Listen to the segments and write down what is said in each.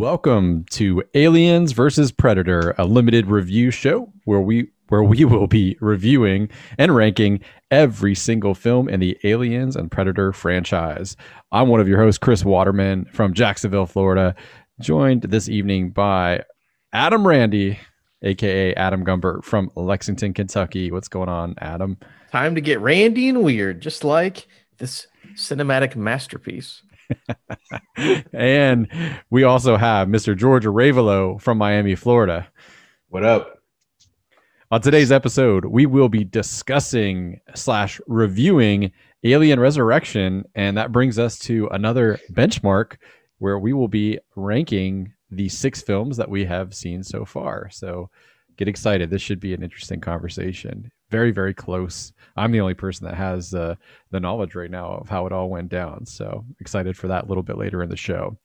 Welcome to Aliens versus Predator, a limited review show where we where we will be reviewing and ranking every single film in the Aliens and Predator franchise. I'm one of your hosts, Chris Waterman from Jacksonville, Florida, joined this evening by Adam Randy, aka Adam Gumbert from Lexington, Kentucky. What's going on, Adam? Time to get randy and weird, just like this cinematic masterpiece. And we also have Mr. George Ravelo from Miami, Florida. What up? On today's episode, we will be discussing slash reviewing Alien Resurrection, and that brings us to another benchmark where we will be ranking the six films that we have seen so far. So get excited. This should be an interesting conversation. Very, very close. I'm the only person that has uh, the knowledge right now of how it all went down. So excited for that a little bit later in the show.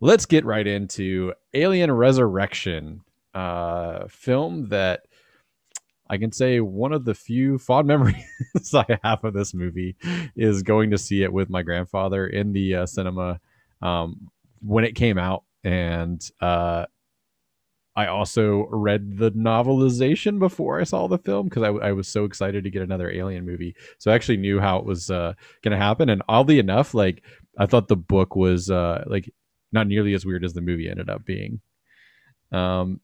Let's get right into Alien Resurrection, uh, film that I can say one of the few fond memories I have of this movie is going to see it with my grandfather in the uh, cinema um, when it came out, and uh, I also read the novelization before I saw the film because I, I, was so excited to get another Alien movie. So I actually knew how it was uh, going to happen, and oddly enough, like I thought the book was uh, like not nearly as weird as the movie ended up being. Um,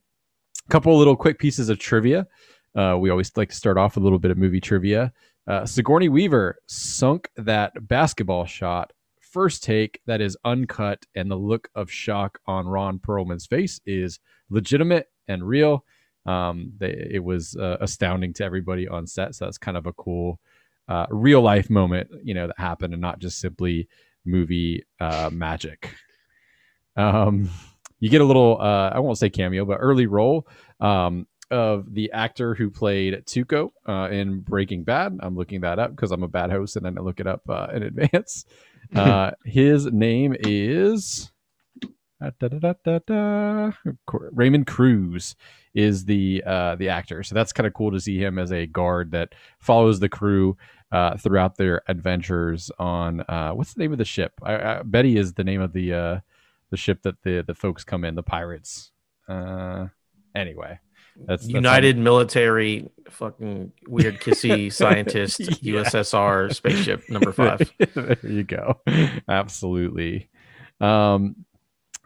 couple little quick pieces of trivia. Uh, we always like to start off with a little bit of movie trivia. Uh, Sigourney Weaver sunk that basketball shot first take that is uncut, and the look of shock on Ron Perlman's face is legitimate and real. Um, they, it was uh, astounding to everybody on set, so that's kind of a cool uh, real life moment, you know, that happened, and not just simply movie uh, magic. Um, you get a little, uh, I won't say cameo, but early role. Um, of the actor who played Tuco uh, in Breaking Bad. I'm looking that up because I'm a bad host and I didn't look it up uh, in advance. Uh, his name is Raymond Cruz is the uh, the actor. So that's kind of cool to see him as a guard that follows the crew uh, throughout their adventures on uh, what's the name of the ship? I, I, Betty is the name of the uh, the ship that the the folks come in, the pirates. Uh, anyway, that's, that's United how... Military, fucking weird kissy scientist yeah. USSR spaceship number five. there you go. Absolutely. Um,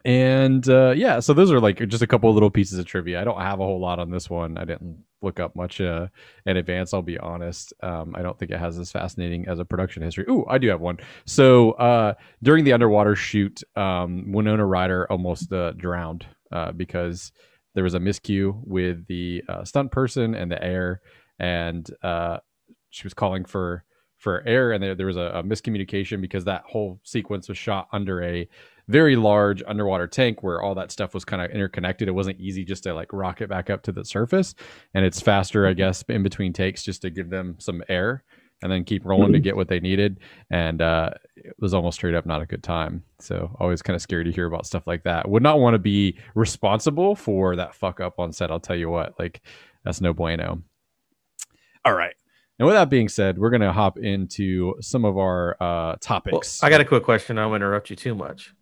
and uh, yeah, so those are like just a couple little pieces of trivia. I don't have a whole lot on this one. I didn't look up much uh, in advance. I'll be honest. Um, I don't think it has as fascinating as a production history. Ooh, I do have one. So uh, during the underwater shoot, um, Winona Ryder almost uh, drowned uh, because there was a miscue with the uh, stunt person and the air, and uh, she was calling for for air, and there, there was a, a, miscommunication because that whole sequence was shot under a very large underwater tank where all that stuff was kind of interconnected. It wasn't easy just to like rocket back up to the surface, and it's faster, I guess, in between takes just to give them some air and then keep rolling mm-hmm. to get what they needed. And uh, it was almost straight up not a good time. So always kind of scary to hear about stuff like that. Would not want to be responsible for that fuck up on set. I'll tell you what, like that's no bueno. All right. And with that being said, we're going to hop into some of our uh, topics. Well, I got a quick question. I don't interrupt you too much.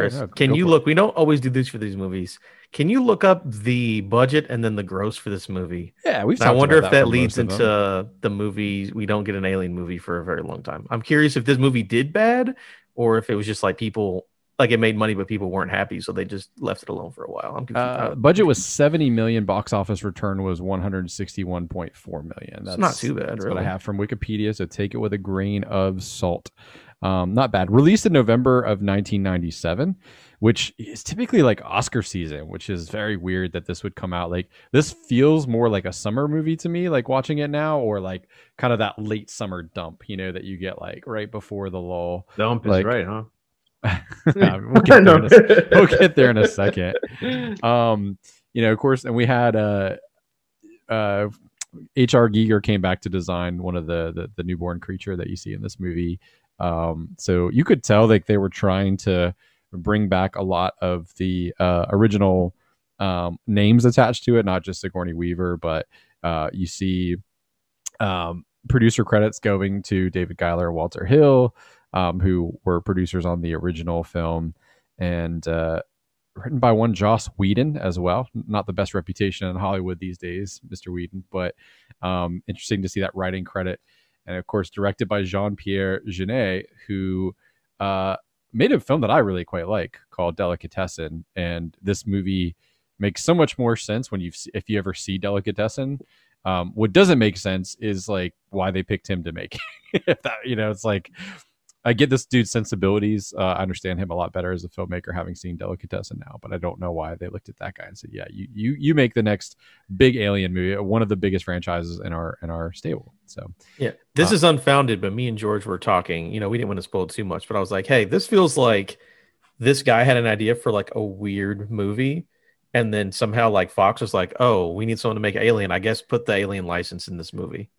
Chris, yeah, no, can you look? It. We don't always do this for these movies. Can you look up the budget and then the gross for this movie? Yeah, we've. I wonder if that, that leads into the movie. We don't get an alien movie for a very long time. I'm curious if this movie did bad or if it was just like people like it made money, but people weren't happy, so they just left it alone for a while. I'm uh, budget was 70 million. Box office return was 161.4 million. That's not too bad. That's really. what I have from Wikipedia. So take it with a grain of salt. Um, not bad. Released in November of 1997, which is typically like Oscar season, which is very weird that this would come out. Like this feels more like a summer movie to me, like watching it now, or like kind of that late summer dump, you know, that you get like right before the lull. Dump like, is right, huh? we'll, get there in a, we'll get there in a second. Um, you know, of course, and we had uh, uh, H.R. Giger came back to design one of the, the, the newborn creature that you see in this movie. Um, so you could tell like they were trying to bring back a lot of the uh, original um, names attached to it, not just Sigourney Weaver, but uh, you see um, producer credits going to David Giler, and Walter Hill, um, who were producers on the original film, and uh, written by one Joss Whedon as well. Not the best reputation in Hollywood these days, Mr. Whedon, but um, interesting to see that writing credit. And of course, directed by Jean Pierre Jeunet, who uh, made a film that I really quite like called Delicatessen. And this movie makes so much more sense when you if you ever see Delicatessen. Um, what doesn't make sense is like why they picked him to make it. that, you know, it's like I get this dude's sensibilities. Uh, I understand him a lot better as a filmmaker, having seen Delicatessen now. But I don't know why they looked at that guy and said, "Yeah, you you you make the next big Alien movie, one of the biggest franchises in our in our stable." So yeah, this uh, is unfounded. But me and George were talking. You know, we didn't want to spoil too much, but I was like, "Hey, this feels like this guy had an idea for like a weird movie." And then somehow, like Fox was like, "Oh, we need someone to make Alien. I guess put the Alien license in this movie."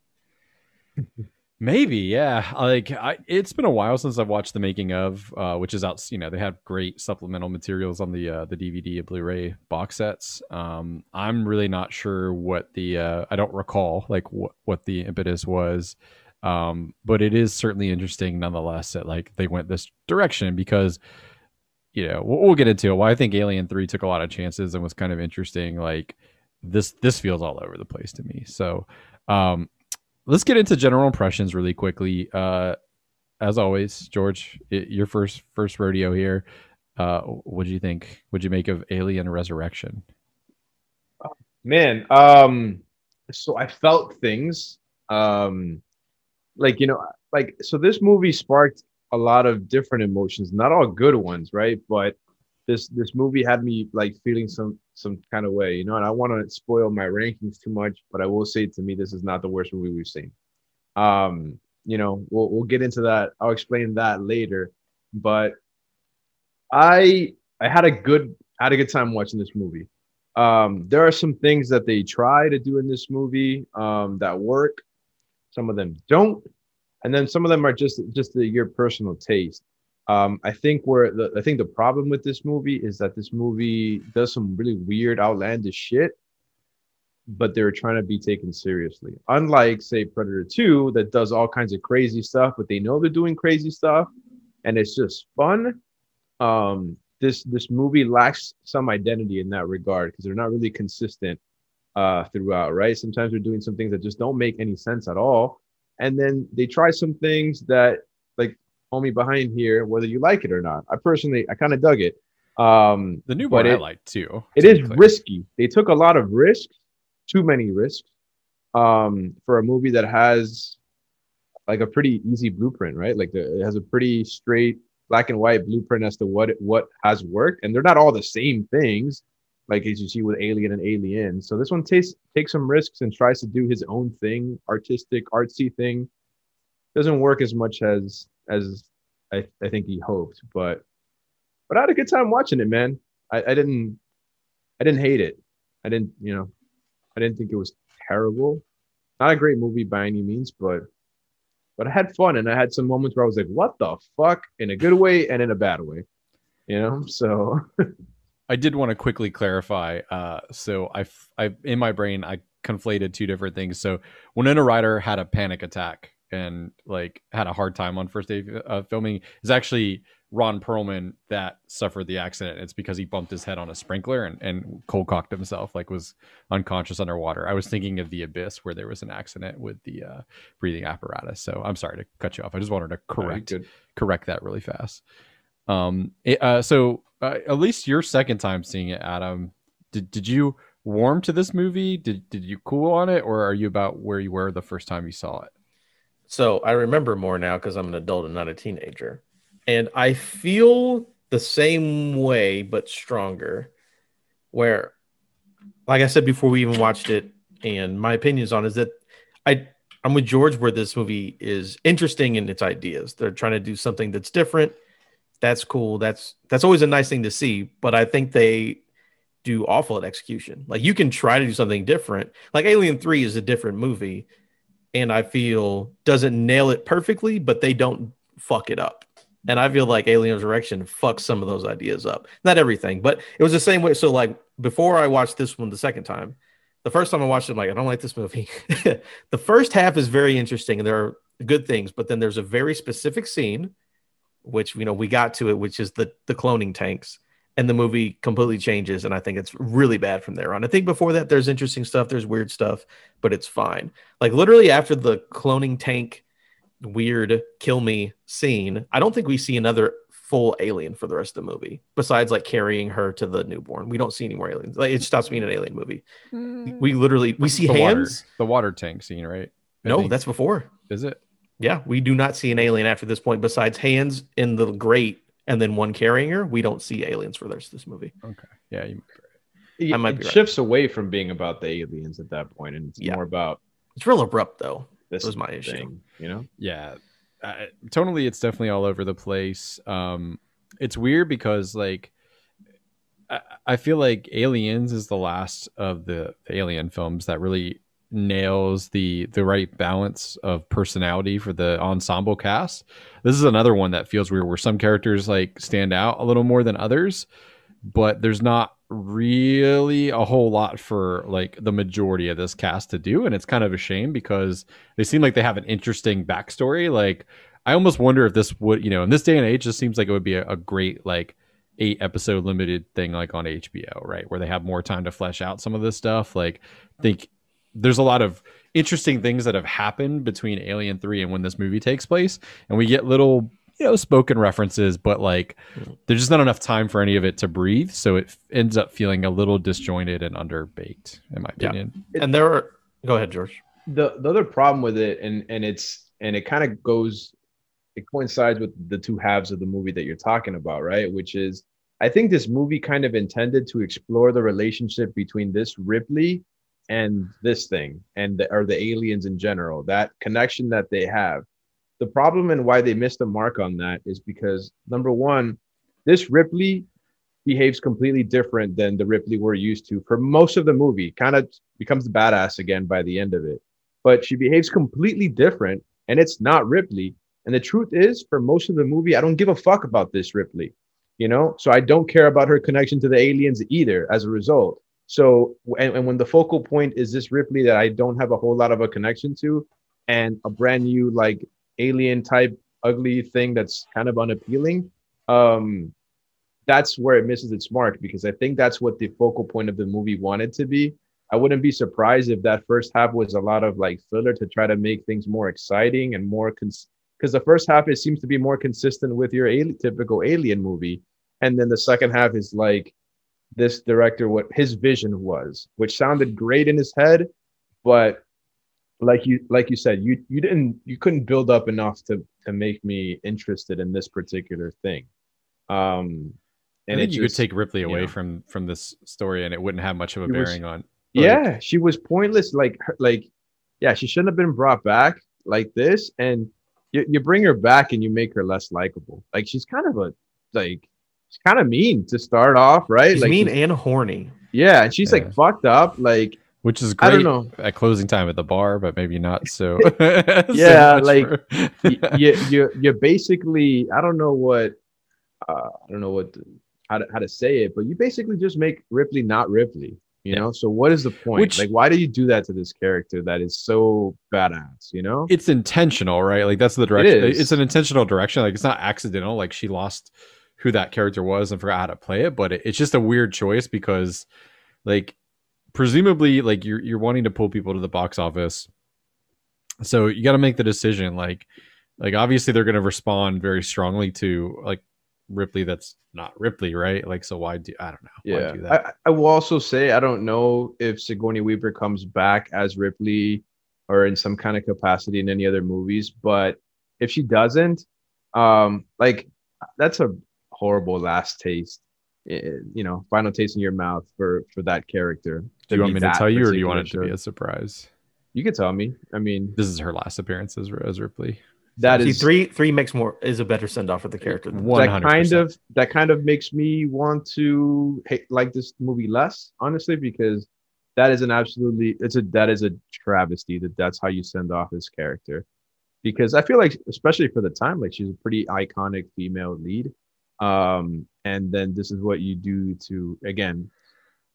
Maybe, yeah. Like, I, it's been a while since I've watched the making of, uh, which is out. You know, they have great supplemental materials on the uh, the DVD and Blu-ray box sets. Um, I'm really not sure what the uh, I don't recall like what what the impetus was, um, but it is certainly interesting nonetheless that like they went this direction because you know we'll, we'll get into it. Why I think Alien Three took a lot of chances and was kind of interesting. Like this this feels all over the place to me. So um, let's get into general impressions really quickly. Uh, as always, George, it, your first first rodeo here. Uh, what do you think? Would you make of Alien Resurrection? Man, um, so I felt things, um, like you know, like so. This movie sparked a lot of different emotions, not all good ones, right? But this this movie had me like feeling some some kind of way, you know. And I want to spoil my rankings too much, but I will say to me, this is not the worst movie we've seen. Um, you know, we'll we'll get into that. I'll explain that later. But I I had a good had a good time watching this movie. Um, there are some things that they try to do in this movie um, that work. Some of them don't, and then some of them are just just the, your personal taste. Um, I think where the I think the problem with this movie is that this movie does some really weird, outlandish shit, but they're trying to be taken seriously. Unlike, say, Predator 2, that does all kinds of crazy stuff, but they know they're doing crazy stuff, and it's just fun. Um, this this movie lacks some identity in that regard because they're not really consistent uh, throughout. Right? Sometimes they're doing some things that just don't make any sense at all, and then they try some things that homie behind here, whether you like it or not. I personally, I kind of dug it. Um, the new one I like too. It is clear. risky. They took a lot of risks, too many risks, um, for a movie that has like a pretty easy blueprint, right? Like the, it has a pretty straight black and white blueprint as to what what has worked, and they're not all the same things, like as you see with Alien and Alien. So this one takes takes some risks and tries to do his own thing, artistic, artsy thing. Doesn't work as much as as I, I think he hoped. But but I had a good time watching it, man. I, I didn't I didn't hate it. I didn't, you know, I didn't think it was terrible. Not a great movie by any means, but but I had fun and I had some moments where I was like, what the fuck? In a good way and in a bad way. You know? So I did want to quickly clarify. Uh, so I, I, in my brain, I conflated two different things. So Winona Ryder had a panic attack and like had a hard time on first day of filming is actually Ron Perlman that suffered the accident. It's because he bumped his head on a sprinkler and, and cold cocked himself, like was unconscious underwater. I was thinking of the abyss where there was an accident with the uh, breathing apparatus. So I'm sorry to cut you off. I just wanted to correct correct that really fast. Um, it, uh, so uh, at least your second time seeing it, Adam, did did you warm to this movie? Did did you cool on it, or are you about where you were the first time you saw it? So I remember more now because I'm an adult and not a teenager. And I feel the same way, but stronger. Where, like I said before we even watched it, and my opinions on is that I I'm with George where this movie is interesting in its ideas. They're trying to do something that's different. That's cool. That's that's always a nice thing to see. But I think they do awful at execution. Like you can try to do something different. Like Alien 3 is a different movie and I feel doesn't nail it perfectly, but they don't fuck it up. And I feel like Alien Resurrection fucks some of those ideas up. Not everything, but it was the same way. So, like, before I watched this one the second time, the first time I watched it, I'm like, I don't like this movie. the first half is very interesting and there are good things, but then there's a very specific scene, which, you know, we got to it, which is the, the cloning tanks. And the movie completely changes and i think it's really bad from there on i think before that there's interesting stuff there's weird stuff but it's fine like literally after the cloning tank weird kill me scene i don't think we see another full alien for the rest of the movie besides like carrying her to the newborn we don't see any more aliens like it stops being an alien movie Mm. we literally we see the hands water, the water tank scene, right? I no think. that's before is it. yeah we do not see an alien after this point besides hands in the grate and then one carrying her we don't see aliens for the rest of this movie Okay, yeah, you, It, I might it be right. shifts away from being about the aliens at that point, and it's Yeah. more about it's real abrupt though this was my issue. thing, you know? yeah. Uh, tonally, it's definitely all over the place. Um, it's weird because like I, I feel like Aliens is the last of the, the Alien films that really nails the the right balance of personality for the ensemble cast. This is another one that feels weird where some characters like stand out a little more than others, but there's not really a whole lot for like the majority of this cast to do and it's kind of a shame because they seem like they have an interesting backstory. Like i almost wonder if this would you know in this day and age this seems like it would be a, a great like eight episode limited thing like on hbo right? Where they have more time to flesh out some of this stuff. Like think there's a lot of interesting things that have happened between alien 3 and when this movie takes place and we get little you know spoken references but like there's just not enough time for any of it to breathe so it f- ends up feeling a little disjointed and underbaked in my Yeah. opinion. And there are go ahead george. The the other problem with it and and it's and it kind of goes it coincides with the two halves of the movie that you're talking about right? Which is i think this movie kind of intended to explore the relationship between this ripley and this thing and the, or the aliens in general that connection that they have the problem and why they missed the mark on that is because number one this ripley behaves completely different than the ripley we're used to for most of the movie kind of becomes the badass again by the end of it but she behaves completely different and it's not Ripley. And the truth is, for most of the movie, I don't give a fuck about this Ripley, you know? So I don't care about her connection to the aliens either as a result. So, and, and when the focal point is this Ripley that I don't have a whole lot of a connection to and a brand new, like, alien type ugly thing that's kind of unappealing, um, that's where it misses its mark because I think that's what the focal point of the movie wanted to be. I wouldn't be surprised if that first half was a lot of like filler to try to make things more exciting and more cons because the first half it seems to be more consistent with your ali- typical alien movie, and then the second half is like this director what his vision was, which sounded great in his head, but like you like you said, you you didn't you couldn't build up enough to to make me interested in this particular thing. Um, I and think it you just- could take Ripley away know. from from this story, and it wouldn't have much of a It was- bearing on. yeah she was pointless like her- like yeah she shouldn't have been brought back like this and you, you bring her back and you make her less likable like she's kind of a like she's kind of mean to start off right She's like mean she's- and horny. yeah and she's Yeah. like fucked up like Which is I don't know. at closing time at the bar, but maybe not so. Yeah, so like, you you you basically I don't know what uh, I don't know what to, how to how to say it, but you basically just make Ripley not Ripley. You Yeah. know, so what is the point? Which- like, why do you do that to this character that is so badass? You know, it's intentional, right? Like that's the direction. is. it's an intentional direction. Like it's not accidental. Like she lost who that character was and forgot how to play it, but it, it's just a weird choice because, like, presumably, like you're you're wanting to pull people to the box office, so you got to make the decision. Like, like obviously they're going to respond very strongly to like Ripley. That's not Ripley, right? Like, so why do I don't know? Why Yeah, do that? I, I will also say I don't know if Sigourney Weaver comes back as Ripley or in some kind of capacity in any other movies, but if she doesn't, um, like that's a horrible last taste, eh, you know, final taste in your mouth for for that character. do you want me to tell you, or do you want it particular to be a surprise? You can tell me. I mean, This is her last appearance as, as Ripley. that See, is three three makes more is a better send off for the character. than One- that kind 100%. of that kind of makes me want to hate, like this movie less honestly because that is an absolutely it's a that is a travesty that that's how you send off this character because i feel like especially for the time like she's a pretty iconic female lead um and then this is what you do to again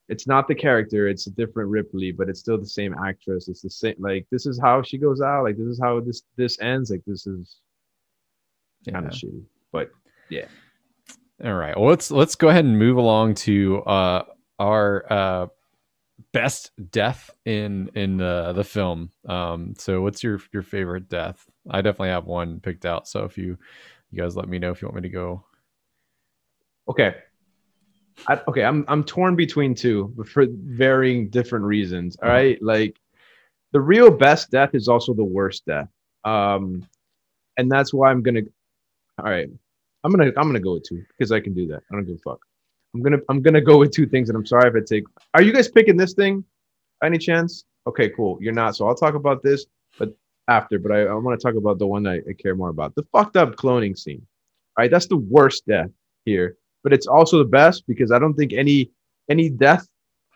it's not the character it's a different ripley but it's still the same actress it's the same like this is how she goes out like this is how this this ends like this is kind Yeah. of shitty but yeah. All right. Well, let's let's go ahead and move along to uh, our uh, best death in in the the film. Um, so, what's your your favorite death? I definitely have one picked out. So, if you you guys let me know if you want me to go. Okay. I, okay, I'm I'm torn between two, but for varying different reasons. All right, like the real best death is also the worst death, um, and that's why I'm gonna. All right, I'm gonna I'm gonna go with two because I can do that. I don't give a fuck. I'm gonna I'm gonna go with two things, and I'm sorry if I take. Are you guys picking this thing? Any chance? Okay, cool. You're not, so I'll talk about this, but after. But I, I want to talk about the one I, I care more about. The fucked up cloning scene. All right, that's the worst death here but it's also the best because I don't think any any death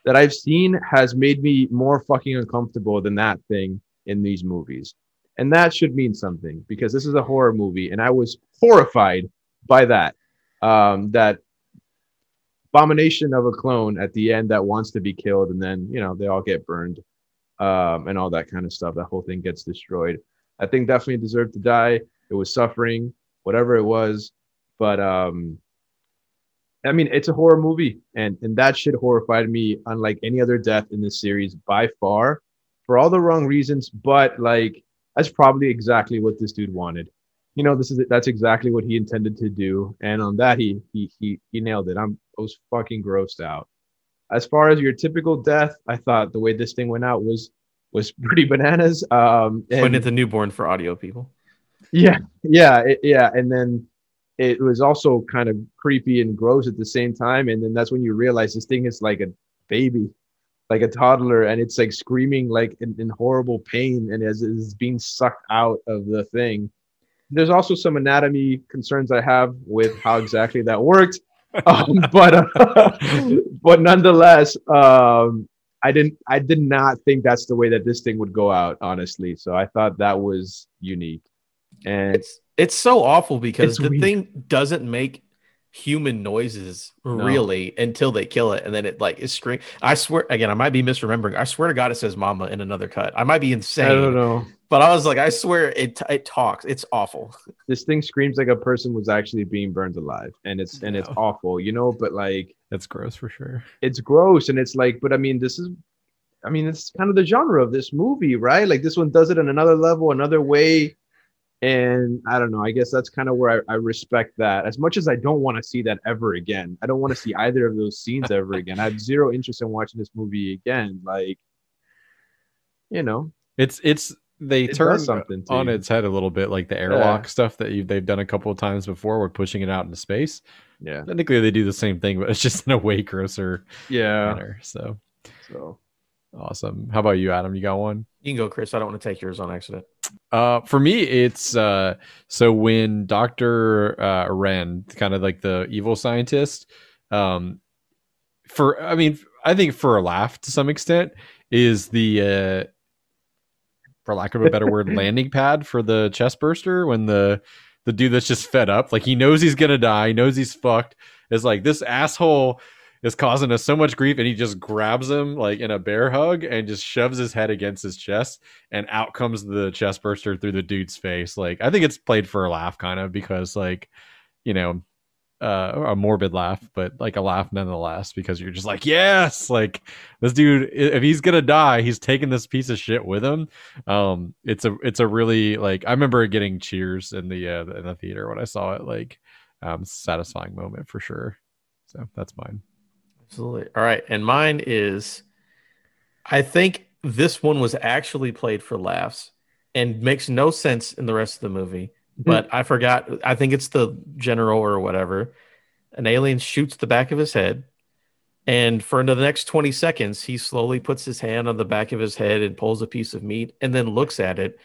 that I've seen has made me more fucking uncomfortable than that thing in these movies. And that should mean something because this is a horror movie and I was horrified by that. Um, that abomination of a clone at the end that wants to be killed and then, you know, they all get burned um, and all that kind of stuff. That whole thing gets destroyed. I think definitely deserved to die. It was suffering, whatever it was. But um, I mean, it's a horror movie, and and that shit horrified me, unlike any other death in this series by far, for all the wrong reasons. But like, that's probably exactly what this dude wanted. You know, this is that's exactly what he intended to do, and on that he he he he nailed it. I'm I was fucking grossed out. As far as your typical death, I thought the way this thing went out was was pretty bananas. Um, and, at the newborn for audio people. Yeah, yeah, it, yeah, and then it was also kind of creepy and gross at the same time. And then that's when you realize this thing is like a baby, like a toddler, and it's like screaming like in, in horrible pain and as it's being sucked out of the thing. There's also some anatomy concerns I have with how exactly that worked. Um, but uh, but nonetheless, um, I didn't I did not think that's the way that this thing would go out, honestly. So I thought that was unique. And it's it's so awful because it's the weird. thing doesn't make human noises no. really until they kill it and then it like is scream i swear again i might be misremembering i swear to god it says mama in another cut. I might be insane i don't know. but i was like i swear it it talks. It's awful. This thing screams like a person was actually being burned alive and it's and it's awful you know but like it's gross for sure. it's gross and it's like but i mean this is i mean it's kind of the genre of this movie right? Like this one does it in another level another way and I don't know. I guess that's kind of where I, I, respect that. As much as I don't want to see that ever again, I don't want to see either of those scenes ever again. I have zero interest in watching this movie again. Like, you know, it's it's they it turn something on its head a little bit, like the airlock yeah. stuff that you, they've done a couple of times before. We're pushing it out into space. Yeah, technically they do the same thing, but it's just in a way grosser. Yeah. Manner, so, so awesome. How about you, Adam? You got one? You can go, Chris. I don't want to take yours on accident. Uh, for me, it's uh, so when Doctor uh, Wren, kind of like the evil scientist, um, for I mean, I think for a laugh to some extent, is the uh, for lack of a better word, landing pad for the chest burster when the the dude that's just fed up, like he knows he's gonna die, knows he's fucked, is like this asshole is causing us so much grief and he just grabs him like in a bear hug and just shoves his head against his chest and out comes the chest burster through the dude's face. Like i think it's played for a laugh kind of because like you know uh, a morbid laugh but like a laugh nonetheless because you're just like yes! Like this dude if he's gonna die he's taking this piece of shit with him. Um it's a it's a really like i remember getting cheers in the uh in the theater when i saw it like um satisfying moment for sure. So that's mine Absolutely. All right. And mine is I think this one was actually played for laughs and makes no sense in the rest of the movie. Mm-hmm. But I forgot. I think it's the general or whatever. An alien shoots the back of his head. And for the next 20 seconds, he slowly puts his hand on the back of his head and pulls a piece of meat and then looks at it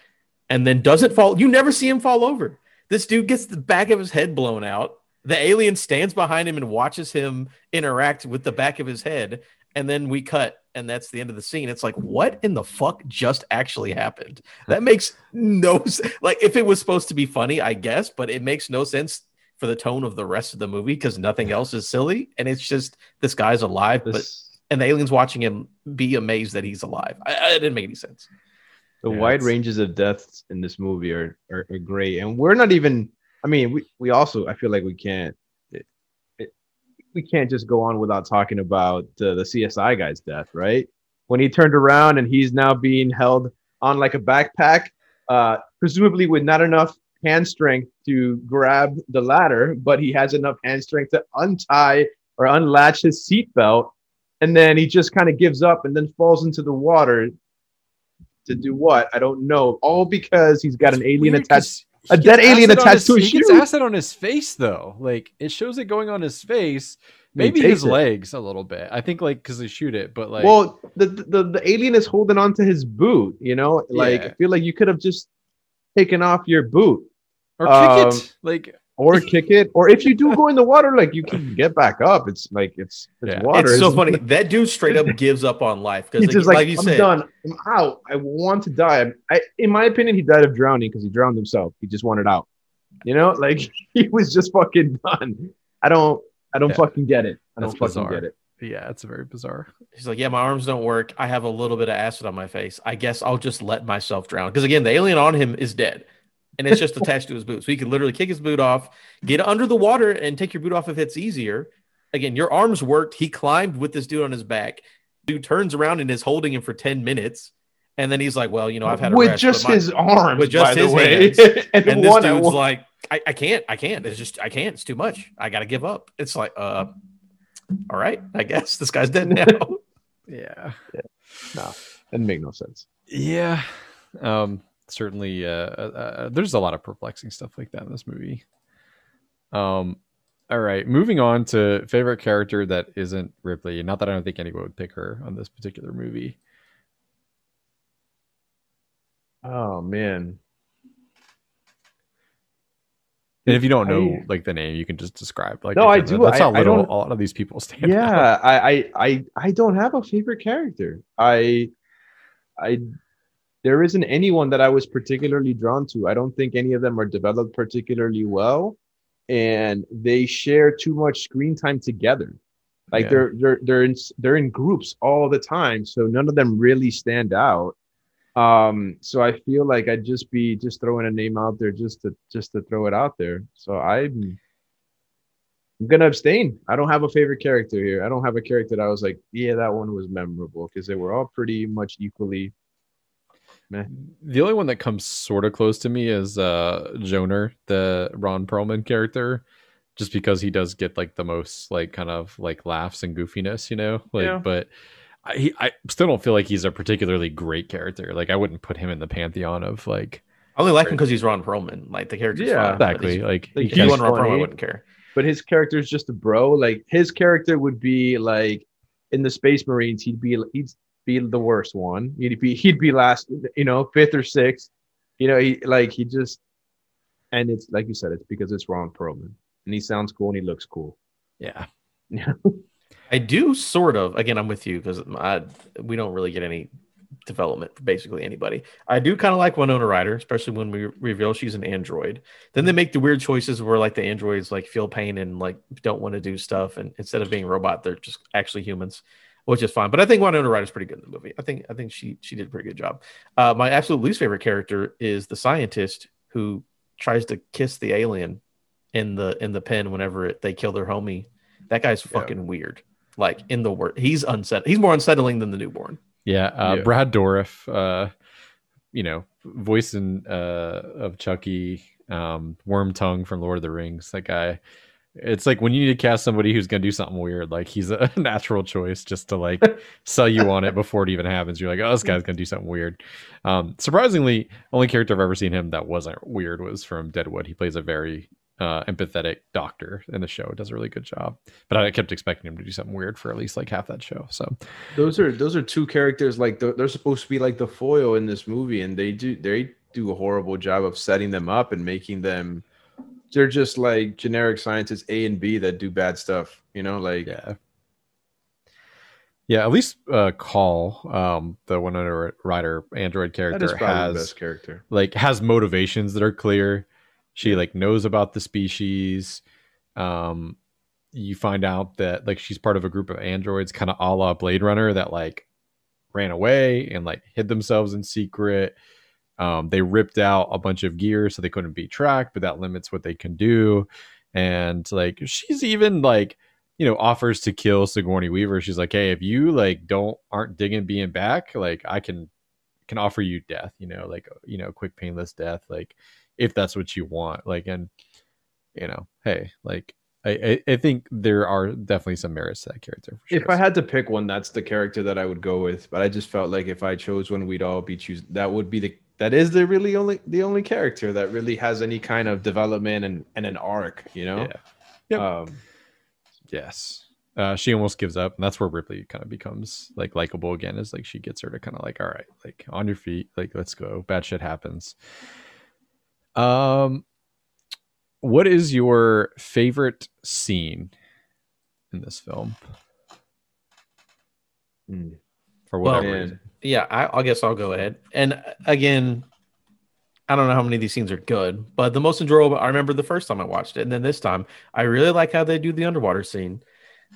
and then doesn't fall. You never see him fall over. This dude gets the back of his head blown out the alien stands behind him and watches him interact with the back of his head and then we cut and that's the end of the scene. It's like what in the fuck just actually happened? That makes no like if it was supposed to be funny i guess but it makes no sense for the tone of the rest of the movie because nothing else is silly and it's just this guy's alive this... but and the aliens watching him be amazed that he's alive. I, I, it didn't make any sense. The yeah, wide it's... ranges of deaths in this movie are, are, are great and we're not even I mean, we, we also I feel like we can't we can't just go on without talking about uh, the CSI guy's death, right? When he turned around and he's now being held on like a backpack, uh, presumably with not enough hand strength to grab the ladder, but he has enough hand strength to untie or unlatch his seatbelt. And then he just kind of gives up and then falls into the water to do what? I don't know. All because he's got an alien attached a dead alien attached to his, He gets acid on his face though. Like it shows it going on his face. Maybe his it. legs a little bit. I think like because they shoot it, but like well, the, the the alien is holding on to his boot. You know, like yeah. I feel like you could have just taken off your boot or kick um, it. Like or kick it, or if you do go in the water, like you can get back up. It's like it's it's yeah. water. It's so funny. That dude straight up gives up on life because like, like, like, you I'm said, done. I'm out. I want to die. I, in my opinion, he died of drowning because he drowned himself. He just wanted out. You know, like he was just fucking done. I don't. I don't yeah. fucking get it. I don't fucking get it. Yeah, it's very bizarre. He's like, yeah, my arms don't work. I have a little bit of acid on my face. I guess I'll just let myself drown. Because again, the alien on him is dead and it's just attached to his boot. So he could literally kick his boot off, get under the water, and take your boot off if it's easier. Again, your arms worked. He climbed with this dude on his back. Dude turns around and is holding him for 10 minutes. And then he's like, Well, you know, I've had with rest, just my, his arms, with just his hands. and, and this dude's like, I, I can't, I can't. It's just I can't. It's too much. I gotta give up. It's like, uh, all right, I guess this guy's dead now. yeah. yeah. No, it make no sense. Yeah. Um, certainly uh, uh, uh, there's a lot of perplexing stuff like that in this movie. Um, all right, moving on to favorite character that isn't Ripley. Not that I don't think anyone would pick her on this particular movie. Oh man. And if you don't know I, like the name, you can just describe like no, I do. That's how I, little a lot of these people stand. Yeah, I, I I don't have a favorite character. I I there isn't anyone that I was particularly drawn to. I don't think any of them are developed particularly well, and they share too much screen time together. Like yeah. they're they're they're in they're in groups all the time, so none of them really stand out. Um, so I feel like I'd just be just throwing a name out there just to just to throw it out there. So I'm I'm gonna abstain. I don't have a favorite character here. I don't have a character that I was like, yeah, that one was memorable because they were all pretty much equally Meh. The only one that comes sort of close to me is uh Johner, the Ron Perlman character, just because he does get like the most like kind of like laughs and goofiness, you know. Like, yeah. but I he, I still don't feel like he's a particularly great character. Like, I wouldn't put him in the pantheon of like. I only like him because he's Ron Perlman. Like the character, yeah, fun, exactly. Like, like if you want Ron Perlman, I wouldn't care. But his character is just a bro. Like his character would be like in the Space Marines, he'd be he'd be the worst one. He'd be he'd be last, you know, fifth or sixth. You know, he like he just and it's like you said, it's because it's Ron Perlman. And he sounds cool and he looks cool. Yeah. Yeah. I do sort of again, I'm with you because we don't really get any development for basically anybody. I do kind of like Winona Ryder, especially when we reveal she's an android. Then they mm-hmm. make the weird choices where like the androids like feel pain and like don't want to do stuff, and instead of being robot, they're just actually humans which is fine. But I think Winona Ryder's pretty good in the movie. I think I think she she did a pretty good job. Uh, my absolute least favorite character is the scientist who tries to kiss the alien in the in the pen whenever it, they kill their homie. That guy's fucking yeah. weird. Like in the word, he's unset. He's more unsettling than the newborn. Yeah, uh, yeah. Brad Dourif, uh, you know, voicing uh, of Chucky, um, Wormtongue from Lord of the Rings. That guy it's like when you need to cast somebody who's going to do something weird, like he's a natural choice just to like sell you on it before it even happens. You're like, oh, this guy's going to do something weird. Um, surprisingly, only character I've ever seen him that wasn't weird was from Deadwood. He plays a very uh, empathetic doctor in the show. Does a really good job. But I kept expecting him to do something weird for at least like half that show. So those are those are two characters like they're supposed to be like the foil in this movie, and they do they do a horrible job of setting them up and making them they're just like generic scientists A and B that do bad stuff. You know, like yeah, yeah. At least uh, Call, um, the Winona Ryder android character has best character. Like has motivations that are clear. She like knows about the species. Um, you find out that like she's part of a group of androids, kind of a la Blade Runner, that like ran away and like hid themselves in secret um, they ripped out a bunch of gear so they couldn't be tracked, but that limits what they can do. And like she's even like, you know, offers to kill Sigourney Weaver. She's like, "Hey, if you like don't aren't digging being back, like I can can offer you death, you know, like you know, quick painless death, like if that's what you want." Like and you know, hey, like I, I think there are definitely some merits to that character. Sure. If I had to pick one, that's the character that I would go with. But I just felt like if I chose one, we'd all be choosing. That would be the that is the really only the only character that really has any kind of development and and an arc. You know. Yeah. Yep. Um, yes. Uh, she almost gives up, and that's where Ripley kind of becomes like likable again. Is like she gets her to kind of like, all right, like on your feet, like let's go. Bad shit happens. Um, what is your favorite scene in this film? Mm. For whatever well, reason. Yeah, I, I guess I'll go ahead. And again, I don't know how many of these scenes are good, but the most enjoyable I remember the first time I watched it, and then this time I really like how they do the underwater scene.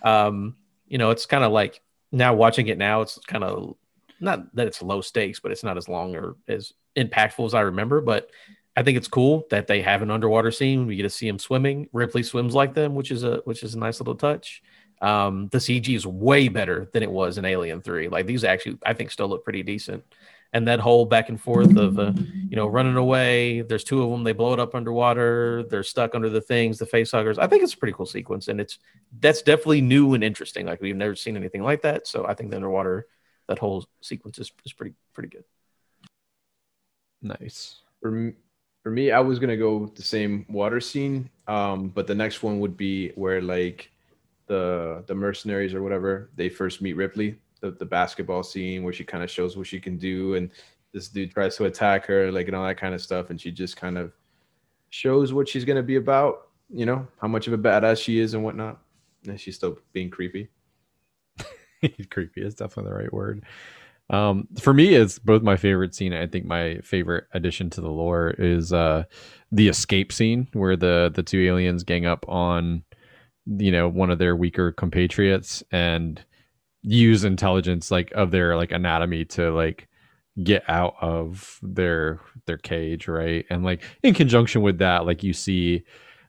Um, you know, it's kind of like now watching it now, it's kind of not that it's low stakes, but it's not as long or as impactful as I remember. But I think it's cool that they have an underwater scene. We get to see him swimming. Ripley swims like them, which is a which is a nice little touch. Um, the CG is way better than it was in Alien Three. Like these actually, I think, still look pretty decent. And that whole back and forth of uh, you know running away. There's two of them. They blow it up underwater. They're stuck under the things. The face huggers. I think it's a pretty cool sequence, and it's that's definitely new and interesting. Like we've never seen anything like that. So I think the underwater that whole sequence is, is pretty pretty good. Nice. For for me, I was gonna go the same water scene, um, but the next one would be where like the the mercenaries or whatever they first meet Ripley, the, the basketball scene where she kind of shows what she can do, and this dude tries to attack her, like and all that kind of stuff, and she just kind of shows what she's gonna be about, you know, how much of a badass she is and whatnot, and she's still being creepy. creepy is definitely the right word. Um, for me, it's both my favorite scene. I think my favorite addition to the lore is uh, the escape scene where the the two aliens gang up on you know one of their weaker compatriots and use intelligence like of their like anatomy to like get out of their their cage right and like in conjunction with that like you see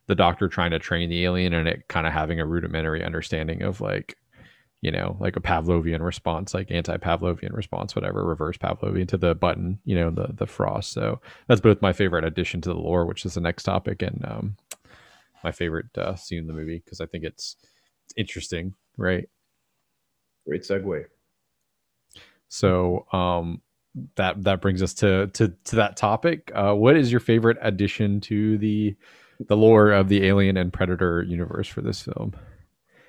the doctor trying to train the alien and it kind of having a rudimentary understanding of like you know, like a Pavlovian response, like anti-Pavlovian response, whatever, reverse Pavlovian to the button, you know, the the frost. So that's both my favorite addition to the lore, which is the next topic, and um, my favorite uh, scene in the movie because I think it's interesting, right? Great segue. So um, that that brings us to to to that topic. Uh, what is your favorite addition to the the lore of the Alien and Predator universe for this film?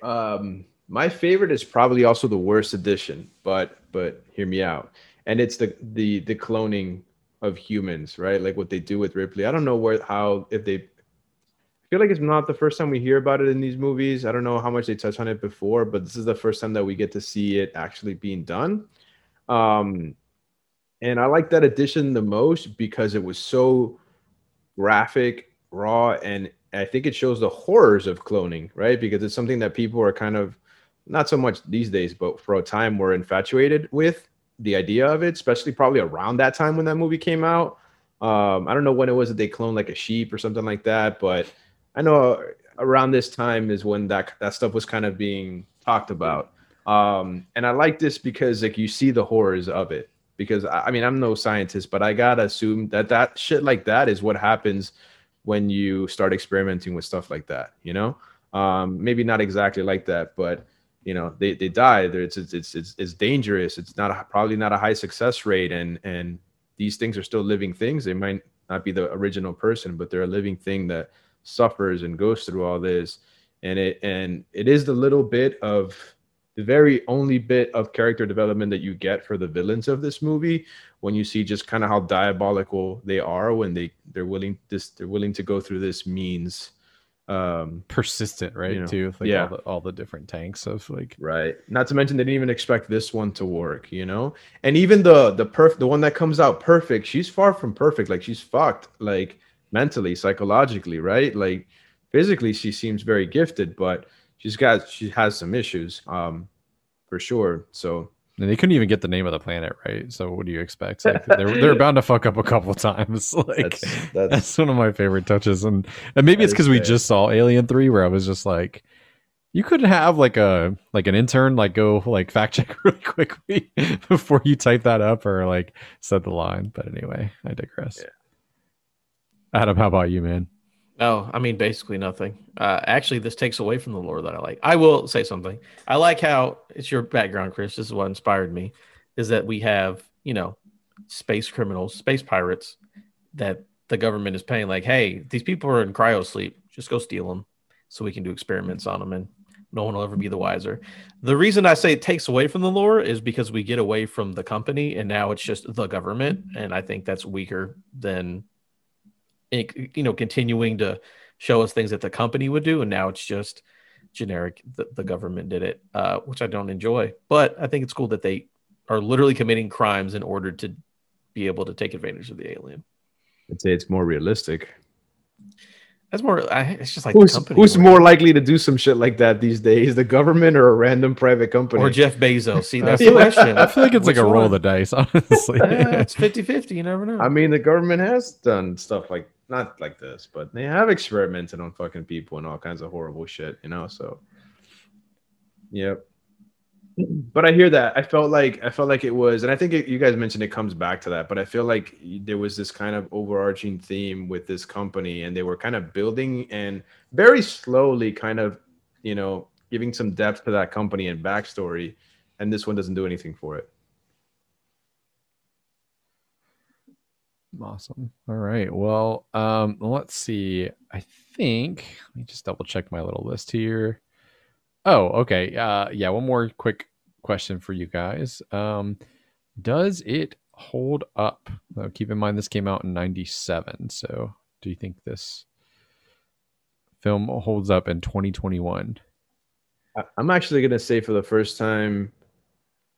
Um, my favorite is probably also the worst addition, but but hear me out. And it's the the the cloning of humans, right? Like what they do with Ripley. I don't know where how if they feel like it's not the first time we hear about it in these movies. I don't know how much they touch on it before, but this is the first time that we get to see it actually being done. Um and I like that edition the most because it was so graphic, raw, and I think it shows the horrors of cloning, right? Because it's something that people are kind of not so much these days, but for a time were infatuated with the idea of it, especially probably around that time when that movie came out. Um, I don't know when it was that they cloned like a sheep or something like that, but I know around this time is when that that stuff was kind of being talked about. Um, and I like this because like you see the horrors of it. Because I mean I'm no scientist, but I gotta assume that that shit like that is what happens when you start experimenting with stuff like that. You know, um, maybe not exactly like that, but you know they, they die it's, it's it's it's dangerous it's not a, probably not a high success rate and and these things are still living things they might not be the original person but they're a living thing that suffers and goes through all this. And it and it is the little bit of the very only bit of character development that you get for the villains of this movie when you see just kind of how diabolical they are when they they're willing this they're willing to go through this means um persistent right you know, too like yeah. all the, all the different tanks of like right. Not to mention they didn't even expect this one to work you know? And even the the perf the one that comes out perfect she's far from perfect like she's fucked like mentally psychologically right like physically she seems very gifted but she's got she has some issues um for sure so and they couldn't even get the name of the planet right. So what do you expect? Like, they're they're bound to fuck up a couple times. Like that's, that's, that's one of my favorite touches, and and maybe it's because we just saw Alien Three, where I was just like, You could have like a like an intern like go like fact check really quickly before you type that up or like set the line. But anyway, I digress. Yeah. Adam, how about you, man? Oh, I mean, basically nothing. Uh, actually, this takes away from the lore that I like. I will say something. I like how it's your background, Chris. This is what inspired me. Is that we have you know space criminals, space pirates that the government is paying. Like, hey, these people are in cryo sleep. Just go steal them, so we can do experiments on them, and no one will ever be the wiser. The reason I say it takes away from the lore is because we get away from the company, and now it's just the government, and I think that's weaker than you know continuing to show us things that the company would do and now it's just generic the, the government did it uh, which i don't enjoy. But i think it's cool that they are literally committing crimes in order to be able to take advantage of the alien. I'd say it's more realistic. That's more I, it's just like who's, who's more likely to do some shit like that these days the government or a random private company? Or jeff bezos. See that's the question. I feel like it's Which like a one? roll of the dice honestly. Yeah, it's 50-50 you never know. I mean the government has done stuff like not like this, but they have experimented on fucking people and all kinds of horrible shit, you know. So, yep. But I hear that. I felt like I felt like it was, and I think it, you guys mentioned it comes back to that. But I feel like there was this kind of overarching theme with this company, and they were kind of building and very slowly, kind of, you know, giving some depth to that company and backstory. And this one doesn't do anything for it. Awesome. All right. Well, um, let's see. I think let me just double check my little list here. Oh, okay. Uh, yeah. One more quick question for you guys. Um, does it hold up? Keep in mind this came out in '97. So, do you think this film holds up in 2021? I'm actually gonna say for the first time,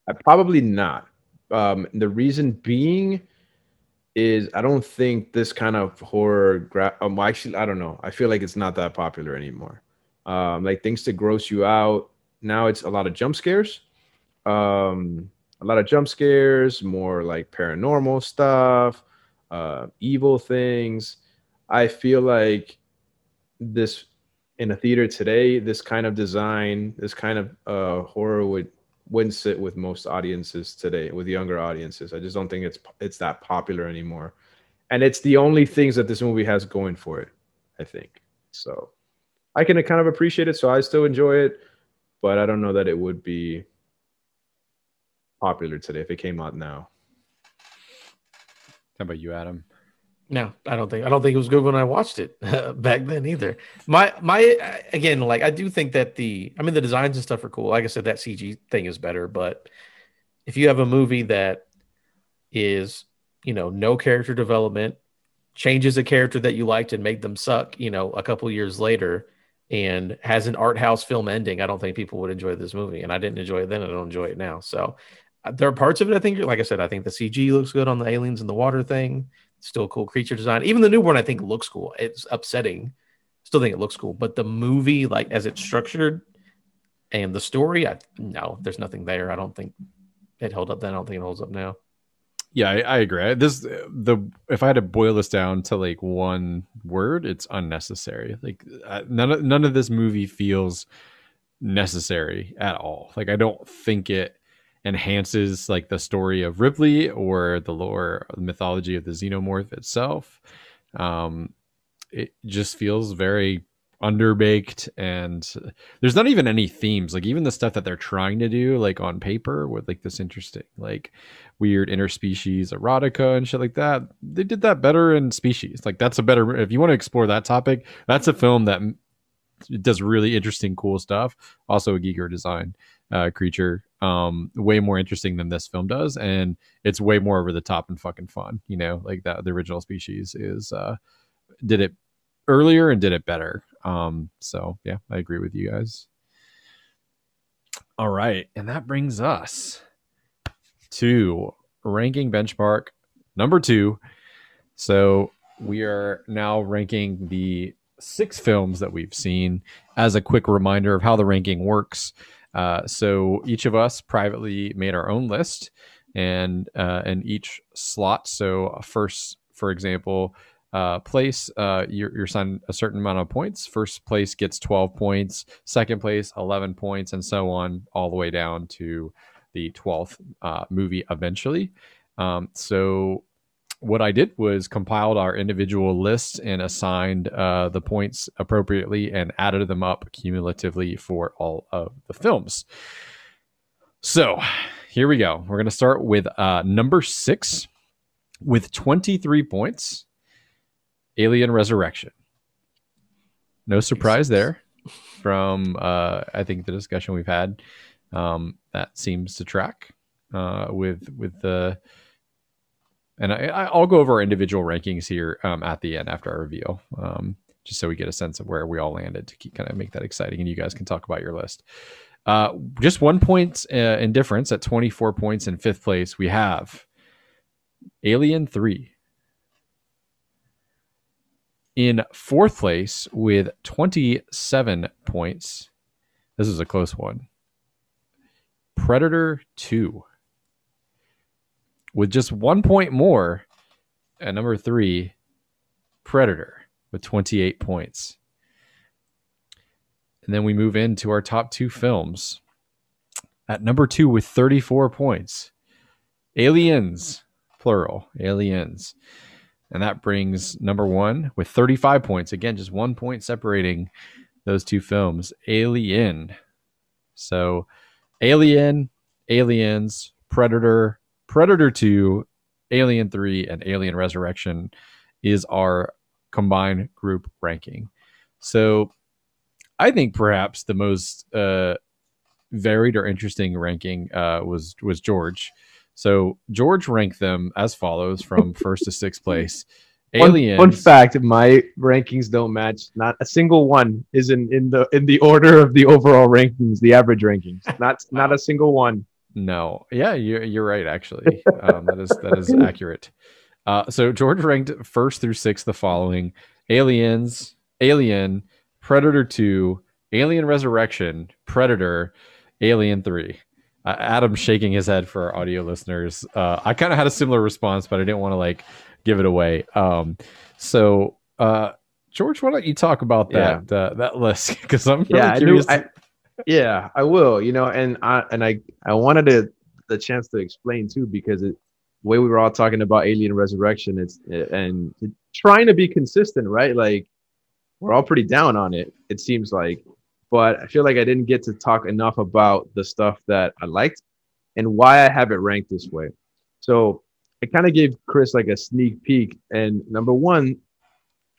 I probably not. Um, the reason being is I don't think this kind of horror. Gra- um, actually, I don't know. I feel like it's not that popular anymore. Um, like things to gross you out. Now it's a lot of jump scares. Um, a lot of jump scares, more like paranormal stuff, uh, evil things. I feel like this in a theater today, this kind of design, this kind of uh, horror would wouldn't sit with most audiences today, with younger audiences. I just don't think it's it's that popular anymore, and it's the only things that this movie has going for it. I think so. I can kind of appreciate it, so I still enjoy it, but I don't know that it would be popular today if it came out now. How about you, Adam? No, I don't think I don't think it was good when I watched it back then either. My my again, like I do think that the I mean the designs and stuff are cool. Like I said, that CG thing is better, but if you have a movie that is you know no character development, changes a character that you liked and made them suck, you know, a couple years later, and has an art house film ending, I don't think people would enjoy this movie. And I didn't enjoy it then, I don't enjoy it now. So uh, there are parts of it I think, like I said, I think the CG looks good on the aliens and the water thing still cool creature design. Even the new one, I think, looks cool. It's upsetting. Still think it looks cool, but the movie, like as it's structured, and the story, I no, there's nothing there. I don't think it held up then. I don't think it holds up now. Yeah, I, I agree. This the if I had to boil this down to like one word, it's unnecessary. Like none of none of this movie feels necessary at all. Like I don't think it enhances like the story of Ripley or the lore the mythology of the xenomorph itself. Um, it just feels very underbaked and there's not even any themes. Like even the stuff that they're trying to do like on paper with like this interesting like weird interspecies erotica and shit like that they did that better in species. Like that's a better if you want to explore that topic that's a film that does really interesting cool stuff. Also a giger design uh, creature um way more interesting than this film does and it's way more over the top and fucking fun you know like that the original species is uh did it earlier and did it better. Um so yeah i agree with you guys. All right and that brings us to ranking benchmark number two. So we are now ranking the six films that we've seen. As a quick reminder of how the ranking works uh, so each of us privately made our own list, and uh, in each slot. So first, for example, uh, place, uh, you're, you're assigned a certain amount of points. First place gets 12 points, second place, 11 points, and so on, all the way down to the 12th uh, movie eventually. Um, so, what I did was compiled our individual lists and assigned uh, the points appropriately and added them up cumulatively for all of the films. So, here we go. We're going to start with uh, number six with 23 points Alien Resurrection. No surprise there from uh, I think the discussion we've had. Um, that seems to track uh, with with the. And I, I'll go over our individual rankings here um, at the end after our reveal, um, just so we get a sense of where we all landed to keep, kind of make that exciting, and you guys can talk about your list. Uh, just one point uh, in difference at 24 points in fifth place. We have Alien 3 in fourth place with 27 points. This is a close one. Predator 2 with just one point more at number three, Predator with 28 points. And then we move into our top two films. At number two with 34 points, Aliens, plural, Aliens and that brings number one with 35 points. Again, just one point separating those two films. Alien. So, Alien, Aliens, Predator, Predator 2, Alien 3, and Alien Resurrection is our combined group ranking. So, I think perhaps the most uh, varied or interesting ranking uh, was was George. So George ranked them as follows from first to sixth place. Aliens. One, fact: my rankings don't match. Not a single one is in, in the in the order of the overall rankings, the average rankings. Not not a single one. No, yeah, you're you're right. Actually, um, that is that is accurate. Uh, so George ranked first through sixth the following: Aliens, Alien, Predator Two, Alien Resurrection, Predator, Alien Three uh, Adam shaking his head for our audio listeners. Uh, I kind of had a similar response, but I didn't want to like give it away. Um, so, uh, George, why don't you talk about that yeah. uh, that list? Because I'm really yeah, curious. I, yeah, I will. You know, and I and I I wanted the chance to explain too because it, the way we were all talking about Alien Resurrection, it's and trying to be consistent, right? Like we're all pretty down on it. It seems like, but I feel like I didn't get to talk enough about the stuff that I liked and why I have it ranked this way. So I kind of gave Chris like a sneak peek. And number one,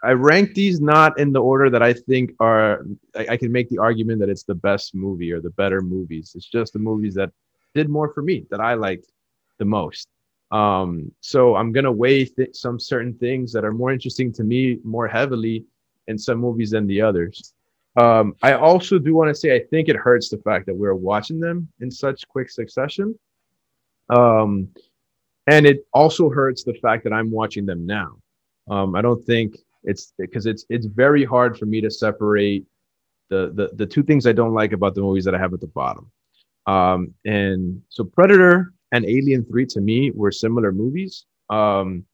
I rank these not in the order that I think are, I, I, can make the argument that it's the best movie or the better movies. It's just the movies that did more for me, that I liked the most. Um, so I'm to weigh th- some certain things that are more interesting to me more heavily in some movies than the others. Um, I also do want to say I think it hurts the fact that we're watching them in such quick succession. Um, and it also hurts the fact that I'm watching them now. Um, I don't think it's because it's it's very hard for me to separate the, the the two things I don't like about the movies that I have at the bottom. Um, and so Predator and Alien 3 to me were similar movies. Um,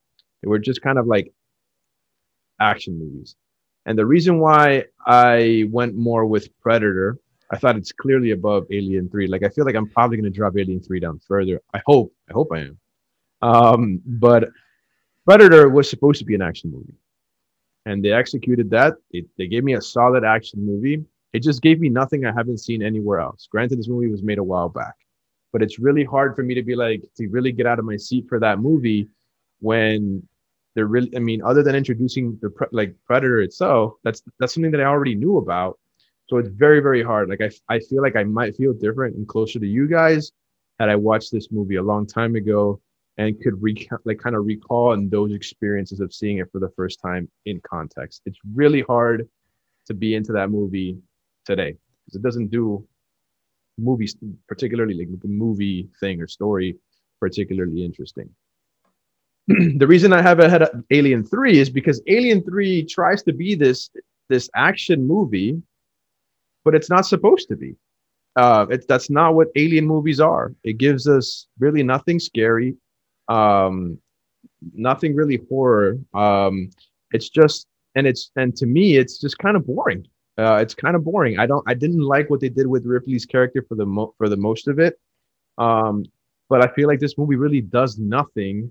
they were just kind of like action movies. And the reason why I went more with Predator, I thought it's clearly above Alien 3. Like I feel like I'm probably going to drop Alien 3 down further. I hope. I hope I am. Um, but Predator was supposed to be an action movie. And they executed that. It, they gave me a solid action movie. It just gave me nothing I haven't seen anywhere else. Granted, this movie was made a while back, but it's really hard for me to be like, to really get out of my seat for that movie when they're really i mean other than introducing the pre- like predator itself that's that's something that i already knew about so it's very very hard like I, I feel like i might feel different and closer to you guys had i watched this movie a long time ago and could like kind of recall and those experiences of seeing it for the first time in context it's really hard to be into that movie today because it doesn't do movies particularly like the movie thing or story particularly interesting the reason I have ahead of Alien 3 is because Alien 3 tries to be this this action movie, but it's not supposed to be. Uh, it, that's not what alien movies are. It gives us really nothing scary, um, nothing really horror. Um, it's just and it's and to me it's just kind of boring. Uh, it's kind of boring. I don't I didn't like what they did with Ripley's character for the mo- for the most of it. Um, but I feel like this movie really does nothing.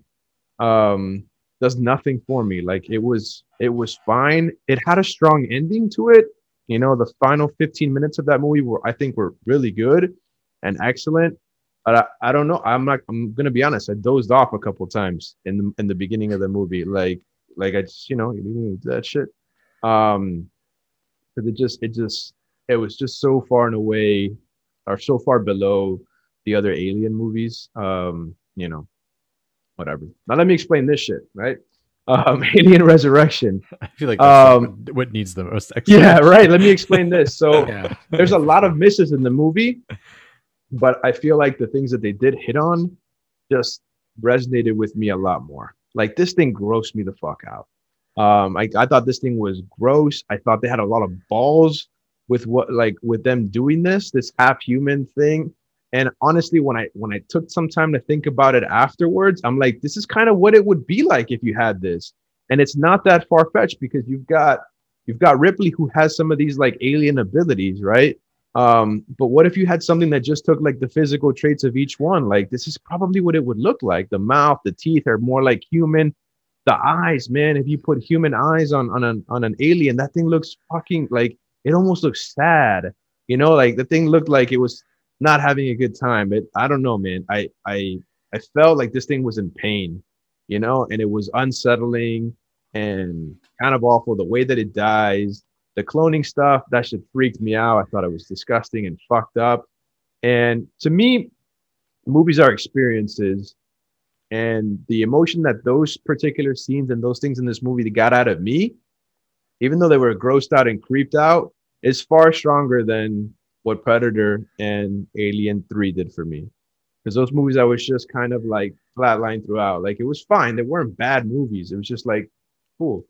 Um, does nothing for me. Like it was it was fine. It had a strong ending to it. You know, the final 15 minutes of that movie were I think were really good and excellent. But I, I don't know. I'm not I'm gonna be honest. I dozed off a couple times in the in the beginning of the movie. Like like I just, you know, that shit. Um because it just it just it was just so far and away or so far below the other alien movies. Um, you know, whatever. Now let me explain this shit, right? Um, Alien Resurrection. I feel like um, what needs the most. Yeah, right. Let me explain this. So yeah. there's a lot of misses in the movie, but I feel like the things that they did hit on just resonated with me a lot more. Like this thing grossed me the fuck out. Um, I, I thought this thing was gross. I thought they had a lot of balls with what like with them doing this, this half human thing. And honestly, when I when I took some time to think about it afterwards, I'm like, this is kind of what it would be like if you had this. And it's not that far fetched because you've got you've got Ripley who has some of these like alien abilities, right? Um, but what if you had something that just took like the physical traits of each one? Like this is probably what it would look like. The mouth, the teeth are more like human. The eyes, man. If you put human eyes on on an on an alien, that thing looks fucking like it almost looks sad. You know, like the thing looked like it was not having a good time. It I don't know, man. I I I felt like this thing was in pain, you know, and it was unsettling and kind of awful. The way that it dies, the cloning stuff, that shit freaked me out. I thought it was disgusting and fucked up. And to me, movies are experiences. And the emotion that those particular scenes and those things in this movie got out of me, even though they were grossed out and creeped out, is far stronger than what Predator and Alien 3 did for me. Because those movies I was just kind of like flatlined throughout. Like it was fine. They weren't bad movies. It was just like cool.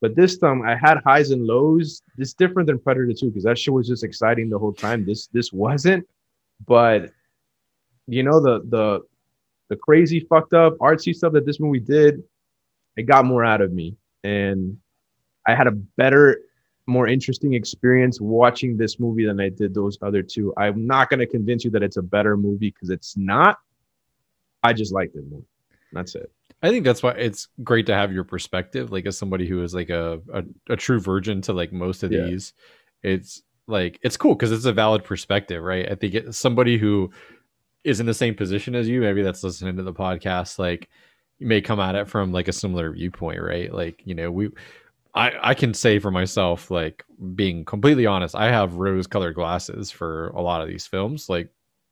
But this time I had highs and lows. It's different than Predator 2 because that shit was just exciting the whole time. This this wasn't. But you know, the the the crazy fucked up artsy stuff that this movie did, it got more out of me. And I had a better more interesting experience watching this movie than I did those other two. I'm not to convince you that it's a better movie because it's not. I just liked it more. That's it. I think that's why it's great to have your perspective, like as somebody who is like a a, a true virgin to like most of yeah. these. It's like it's cool because it's a valid perspective, right? I think it, somebody who is in the same position as you, maybe that's listening to the podcast, like you may come at it from like a similar viewpoint, right? Like you know we I, I can say for myself, like being completely honest, I have rose colored glasses for a lot of these films, like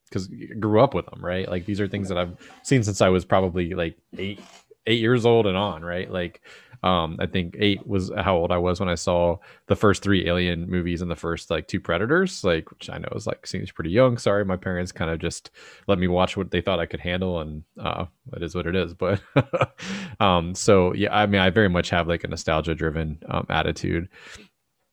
because grew up with them, right? Like these are things that I've seen since I was probably like eight eight years old and on, right? Like um, I think eight was how old I was when I saw the first three Alien movies and the first like two Predators, like which I know is like seems pretty young. Sorry, my parents kind of just let me watch what they thought I could handle, and uh, it is what it is. But um, so yeah, I mean, I very much have like a nostalgia driven um, attitude.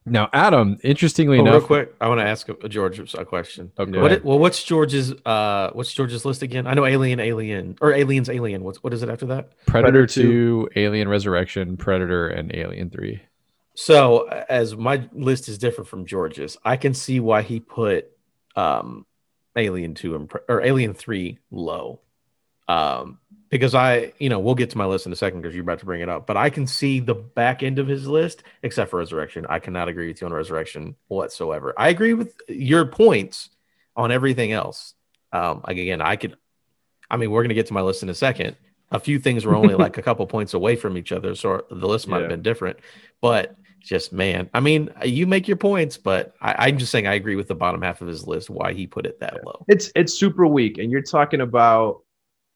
Now, Adam, interestingly oh, enough, real quick, I want to ask George a question. Okay. What, well, what's George's uh, what's George's list again? I know Alien, Alien, or Aliens, Alien. What's what is it after that? Predator, Predator 2, Alien Resurrection, Predator, and Alien 3. So, as my list is different from George's, I can see why he put um, Alien 2 and, or Alien 3 low. Um, because I, you know, we'll get to my list in a second because you're about to bring it up, but I can see the back end of his list, except for Resurrection. I cannot agree with you on Resurrection whatsoever. I agree with your points on everything else. Um, like again, I could, I mean, we're gonna get to my list in a second. A few things were only like a couple points away from each other, so the list might yeah. have been different. But just man, I mean, you make your points, but I, am just saying I agree with the bottom half of his list. Why he put it that low? It's it's super weak, and you're talking about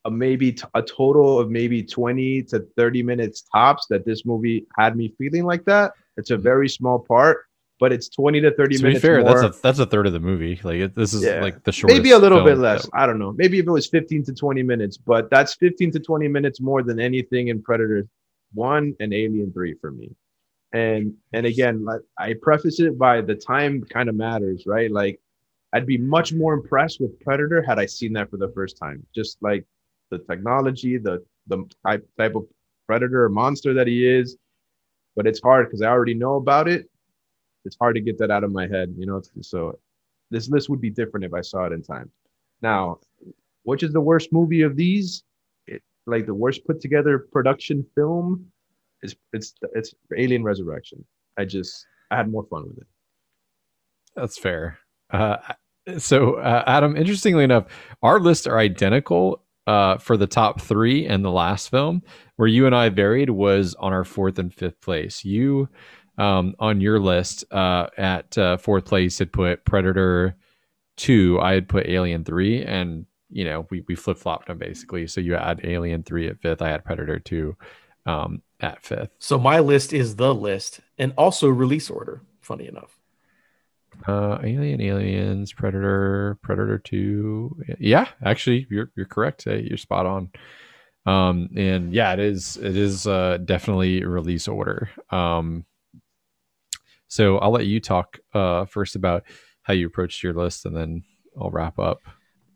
a maybe t- a total of maybe 20 to 30 minutes tops that this movie had me feeling like that. It's a mm-hmm. very small part, but it's 20 to 30 to minutes. fair, more. that's a that's a third of the movie. Like it, this is yeah. like the short. Maybe a little bit less. That... I don't know. Maybe if it was 15 to 20 minutes, but that's 15 to 20 minutes more than anything in Predator 1 and Alien 3 for me. And and again, I preface it by the time kind of matters, right? Like I'd be much more impressed with Predator had I seen that for the first time. Just like the technology, the the type type of predator or monster that he is, but it's hard because I already know about it. It's hard to get that out of my head, you know. So this list would be different if I saw it in time. Now, which is the worst movie of these? It, like the worst put together production film is it's it's Alien Resurrection. I just I had more fun with it. That's fair. Uh, so, uh, Adam, interestingly enough, our lists are identical uh, for the top three and the last film. Where you and I varied was on our fourth and fifth place. You, um, on your list uh, at uh, fourth place, had put Predator two. I had put Alien three, and you know we we flip flopped them basically. So you had Alien three at fifth. I had Predator two um, at fifth. So my list is the list, and also release order. Funny enough. Uh, Alien, Aliens, Predator, Predator Two. Yeah, actually, you're you're correct. You're spot on. Um, and yeah, it is it is uh, definitely release order. Um, so I'll let you talk uh, first about how you approached your list, and then I'll wrap up.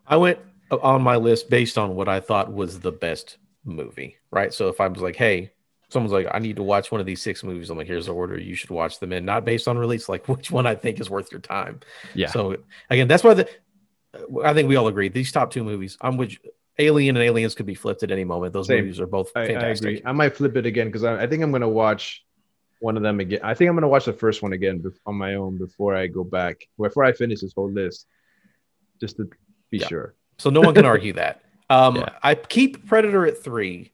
I went on my list based on what I thought was the best movie, right? So if I was like, hey, someone's like, I need to watch one of these six movies. I'm like, here's the order. You should watch them in, not based on release, like which one I think is worth your time. Yeah. So again, that's why the I think we all agree these top two movies. I'm with Alien and Aliens could be flipped at any moment. Those Same. movies are both fantastic. I, I, agree. I might flip it again because I, I, think I'm going to watch one of them again. I think I'm going to watch the first one again on my own before I go back, before I finish this whole list, just to be yeah. sure. So no one can argue that. Um, yeah. I keep Predator at three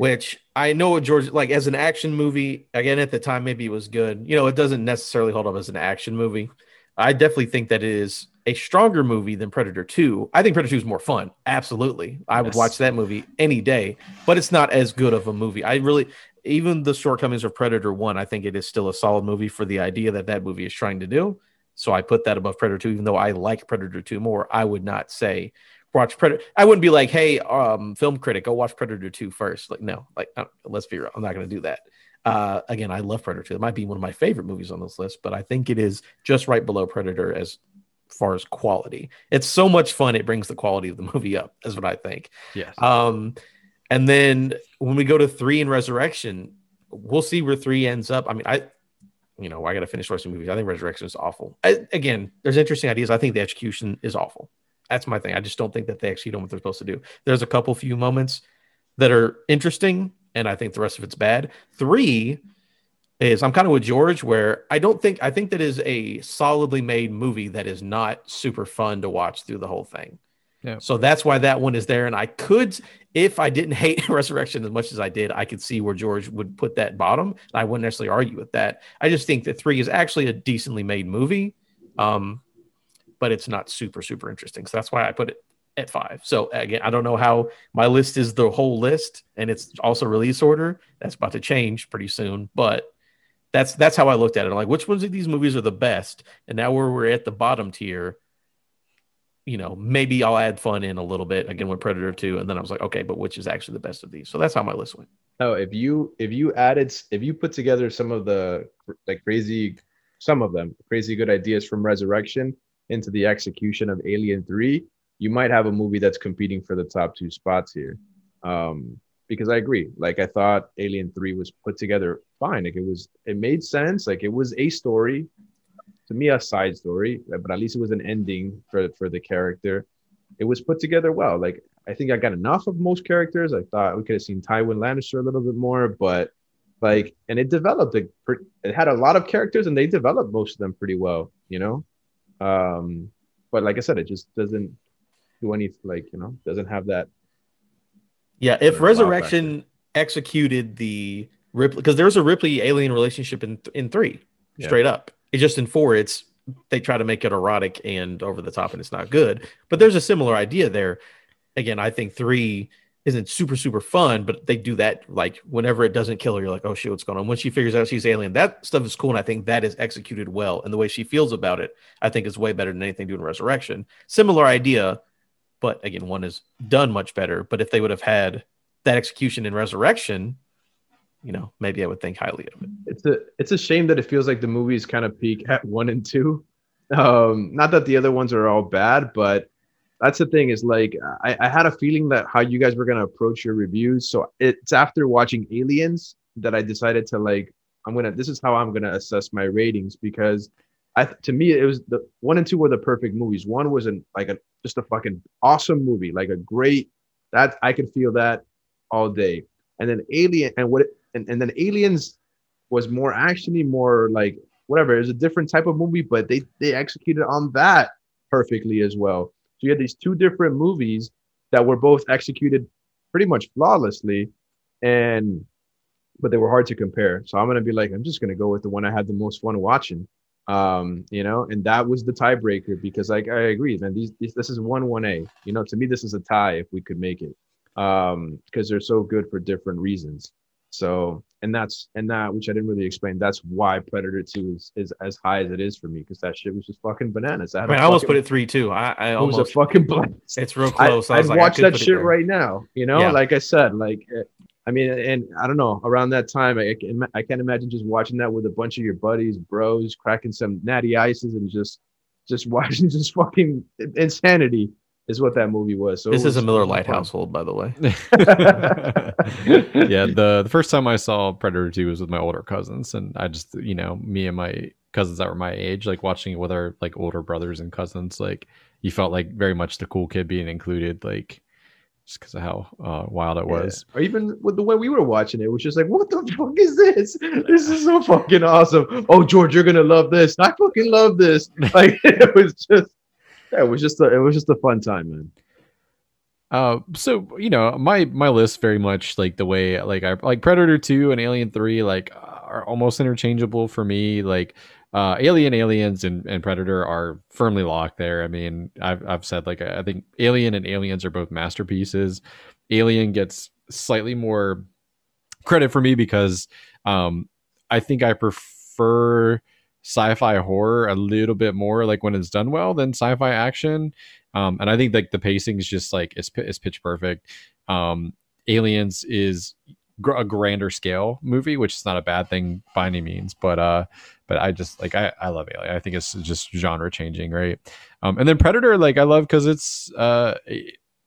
which I know George like as an action movie. Again, at the time, maybe it was good. You know, it doesn't necessarily hold up as an action movie. I definitely think that it is a stronger movie than Predator 2. I think Predator 2 is more fun. Absolutely. I yes. would watch that movie any day, but it's not as good of a movie. I really, even the shortcomings of Predator 1, I think it is still a solid movie for the idea that that movie is trying to do. So I put that above Predator 2, even though I like Predator 2 more. I would not say watch Predator. I wouldn't be like, hey, um, film critic, go watch Predator 2 first. Like, no, like, let's be real. I'm not going to do that. Uh, again, I love Predator 2. It might be one of my favorite movies on this list, but I think it is just right below Predator as far as quality. It's so much fun. It brings the quality of the movie up, is what I think. Yes. Um, and then when we go to three in Resurrection, we'll see where three ends up. I mean, I, you know, I got to finish watching movies. I think Resurrection is awful. I, again, there's interesting ideas. I think the execution is awful. That's my thing. I just don't think that they actually know what they're supposed to do. There's a couple few moments that are interesting, and I think the rest of it's bad. Three is I'm kind of with George, where I don't think I think that is a solidly made movie that is not super fun to watch through the whole thing. Yeah. So that's why that one is there. And I could, if I didn't hate Resurrection as much as I did, I could see where George would put that bottom. And I wouldn't necessarily argue with that. I just think that three is actually a decently made movie. Um, but it's not super super interesting. So that's why I put it at five. So again, I don't know how my list is the whole list, and it's also release order. That's about to change pretty soon, but that's that's how I looked at it. I'm like, which ones of these movies are the best? And now where we're at the bottom tier, you know, maybe I'll add fun in a little bit again with Predator 2. And then I was like, okay, but which is actually the best of these? So that's how my list went. Oh, if you if you added if you put together some of the like crazy some of them crazy good ideas from Resurrection into the execution of Alien 3, you might have a movie that's competing for the top two spots here. Um, because I agree. Like I thought Alien 3 was put together fine. Like it was it made sense. Like it was a story, to me a side story, but at least it was an ending for for the character. It was put together well. Like I think I got enough of most characters. I thought we could have seen Tywin Lannister a little bit more, but like and it developed it, it had a lot of characters and they developed most of them pretty well, you know? Um, but like I said, it just doesn't do any like you know doesn't have that. Yeah, if Resurrection executed the Ripley, because there's a Ripley alien relationship in in three, yeah. straight up. It's just in four, it's they try to make it erotic and over the top, and it's not good. But there's a similar idea there. Again, I think three isn't super super fun, but they do that like whenever it doesn't kill her, you're like, oh shit, what's going on? When she figures out she's alien, that stuff is cool, and I think that is executed well, and the way she feels about it, I think is way better than anything doing Resurrection. Similar idea, but again, one is done much better. But if they would have had that execution in Resurrection, you know, maybe I would think highly of it. It's a it's a shame that it feels like the movies kind of peak at one and two. Um, not that the other ones are all bad, but that's the thing is like I, I had a feeling that how you guys were gonna approach your reviews. So it's after watching Aliens that I decided to like I'm gonna this is how I'm gonna assess my ratings because I to me it was the one and two were the perfect movies. One was an like a just a fucking awesome movie, like a great that I could feel that all day. And then Alien and what and, and then Aliens was more actiony, more like whatever. It was a different type of movie, but they they executed on that perfectly as well. So you had these two different movies that were both executed pretty much flawlessly, and but they were hard to compare. So I'm gonna be like, I'm just gonna go with the one I had the most fun watching. Um, you know, and that was the tiebreaker because like I agree, man. These, these this is one one A. You know, to me this is a tie if we could make it. Um, because they're so good for different reasons. So, and that's and that which I didn't really explain. That's why Predator Two is, is as high as it is for me because that shit was just fucking bananas. I, I mean, I almost put it three too. I, I almost was a fucking blast. It's real close. I, would like, watch that shit right now. You know, yeah. like I said, like eh, I mean, and I don't know. Around that time, I I can't imagine just watching that with a bunch of your buddies, bros, cracking some natty ices, and just just watching just fucking insanity is what that movie was. So this was is a Miller Lite household, by the way. yeah, the the first time I saw Predator Two was with my older cousins, and I just you know me and my cousins that were my age, like watching it with our like older brothers and cousins, like you felt like very much the cool kid being included, like just because of how uh, wild it was. Yeah. Or even with the way we were watching it, it was just like, what the fuck is this? This is so fucking awesome. Oh, George, you're gonna love this. I fucking love this. Like it was just yeah, it was just a it was just a fun time, man. Uh, so you know, my my list very much like the way like I like Predator two and Alien three like are almost interchangeable for me. Like uh, Alien, Aliens, and, and Predator are firmly locked there. I mean, I've I've said like I think Alien and Aliens are both masterpieces. Alien gets slightly more credit for me because um, I think I prefer sci-fi horror a little bit more like when it's done well than sci-fi action. Um, and i think like the pacing is just like it's, it's pitch perfect. Um, aliens is gr- a grander scale movie which is not a bad thing by any means but uh but i just like i, I love alien. I think it's just genre changing right? Um, and then predator like i love because it's uh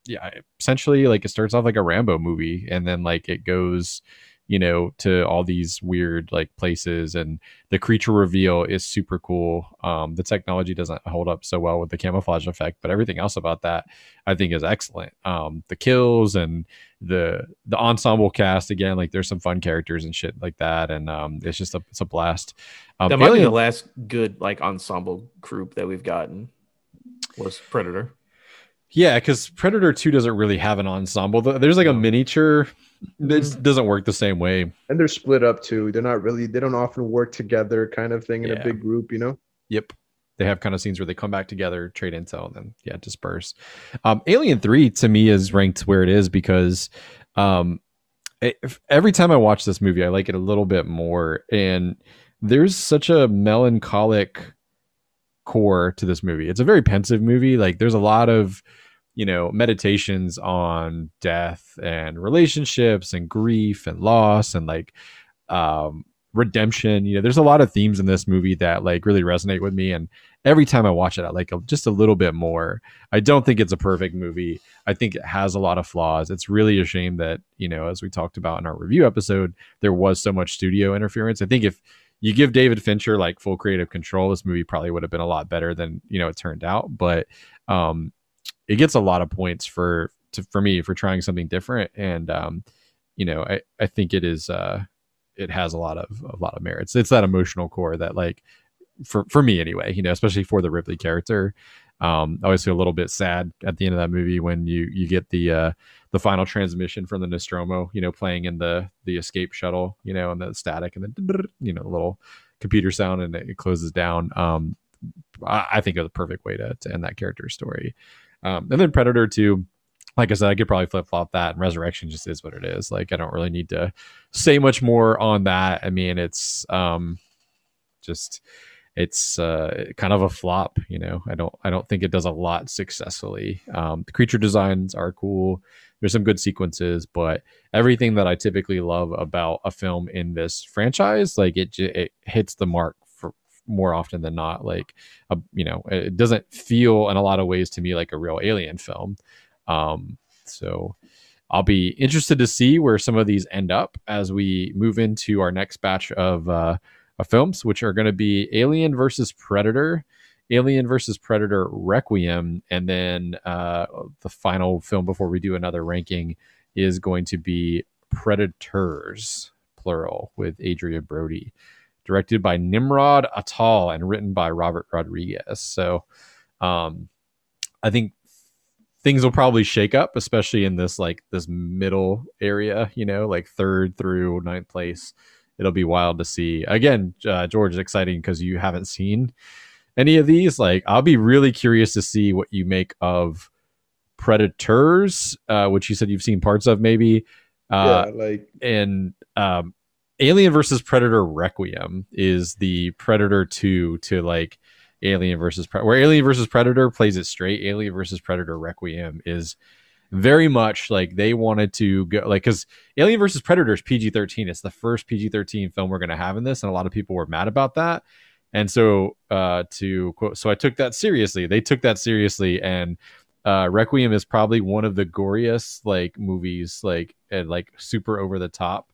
yeah essentially like it starts off like a rambo movie and then like it goes you know, to all these weird like places. And the creature reveal is super cool. Um, the technology doesn't hold up so well with the camouflage effect, but everything else about that I think is excellent. Um, the kills and the the ensemble cast again, like there's some fun characters and shit like that, and um, it's just a it's a blast. Um, that might Alien, be the last good like ensemble group that we've gotten was Predator. Yeah, because Predator 2 doesn't really have an ensemble. There's like a miniature this mm-hmm. doesn't work the same way. And they're split up too. They're not really they don't often work together kind of thing in yeah. a big group, you know? Yep. They have kind of scenes where they come back together, trade intel, and then yeah, disperse. Um, Alien 3 to me is ranked where it is because um, it, every time I watch this movie, I like it a little bit more. And there's such a melancholic core to this movie. It's a very pensive movie. Like there's a lot of you know meditations on death and relationships and grief and loss and like um redemption. You know there's a lot of themes in this movie that like really resonate with me and every time i watch it i like just a little bit more. I don't think it's a perfect movie. I think it has a lot of flaws. It's really a shame that you know as we talked about in our review episode there was so much studio interference. I think if you give david fincher like full creative control this movie probably would have been a lot better than you know it turned out. But um it gets a lot of points for to, for me for trying something different. And um you know i i think it is uh it has a lot of a lot of merits. It's that emotional core that like for for me anyway you know especially for the ripley character. Um i always feel a little bit sad at the end of that movie when you you get the uh the final transmission from the nostromo you know playing in the the escape shuttle you know and the static and then you know the little computer sound and it closes down. Um I, I think it's the perfect way to, to end that character story um, and then Predator 2, like I said, I could probably flip flop that. And Resurrection just is what it is. Like I don't really need to say much more on that. I mean, it's um, just it's uh, kind of a flop. You know, I don't I don't think it does a lot successfully. Um, the creature designs are cool. There's some good sequences, but everything that I typically love about a film in this franchise, like it it hits the mark more often than not. Like, a, you know, it doesn't feel in a lot of ways to me like a real alien film. Um, so, I'll be interested to see where some of these end up as we move into our next batch of, uh, of films, which are going to be Alien versus Predator, Alien versus Predator Requiem, and then uh, the final film before we do another ranking is going to be Predators, plural, with Adrien Brody, directed by Nimrod Antal and written by Robert Rodriguez. So, um, I think things will probably shake up, especially in this like this middle area, you know, like third through ninth place. It'll be wild to see. Again, uh, George, exciting because you haven't seen any of these. Like, I'll be really curious to see what you make of Predators, uh, which you said you've seen parts of, maybe. Uh, yeah, like and um, Alien versus Predator Requiem is the Predator two to like Alien versus Pre- where Alien versus Predator plays it straight. Alien versus Predator Requiem is very much like they wanted to go like because Alien versus Predator is PG thirteen. It's the first PG thirteen film we're gonna have in this, and a lot of people were mad about that. And so uh, to quote, so I took that seriously. They took that seriously, and uh, Requiem is probably one of the goriest like movies, like and like super over the top.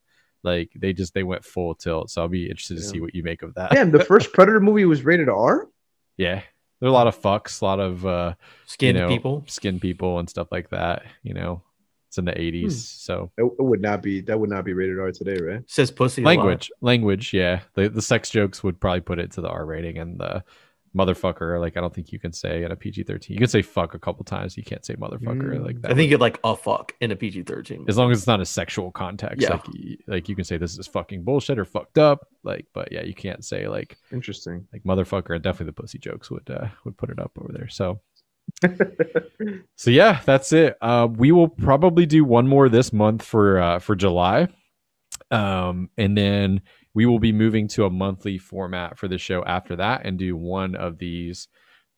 Like they just they went full tilt. So I'll be interested to Yeah. see what you make of that. damn, the first Predator movie was rated R. Yeah. There are a lot of fucks, a lot of uh Skin you know, people. skin people and stuff like that. You know, it's in the 80s. Hmm. So It, it would not be. That would not be rated R today, right? Says pussy. a lot. language, language, yeah. The the sex jokes would probably put it to the R rating and the motherfucker. Like I don't think you can say in a PG 13. You can say fuck a couple times. You can't say motherfucker Mm. like that. I think it like a fuck in a PG thirteen. as long as it's not a sexual context, Yeah. like like you can say this is fucking bullshit or fucked up. Like, but yeah, you can't say like Interesting. like motherfucker and definitely the pussy jokes would uh, would put it up over there so so yeah that's it uh, we will probably do one more this month for uh, for july um, and then we will be moving to a monthly format for the show after that and do one of these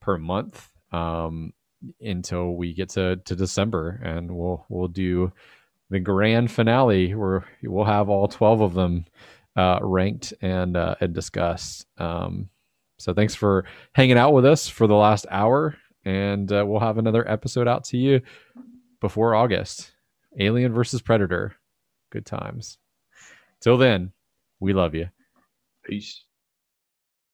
per month um, until we get to, to december and we'll we'll do the grand finale where we'll have all 12 of them uh, ranked and uh, and discussed. Um, so thanks for hanging out with us for the last hour, and uh, we'll have another episode out to you before August. Alien versus Predator. Good times. Till then, we love you. Peace.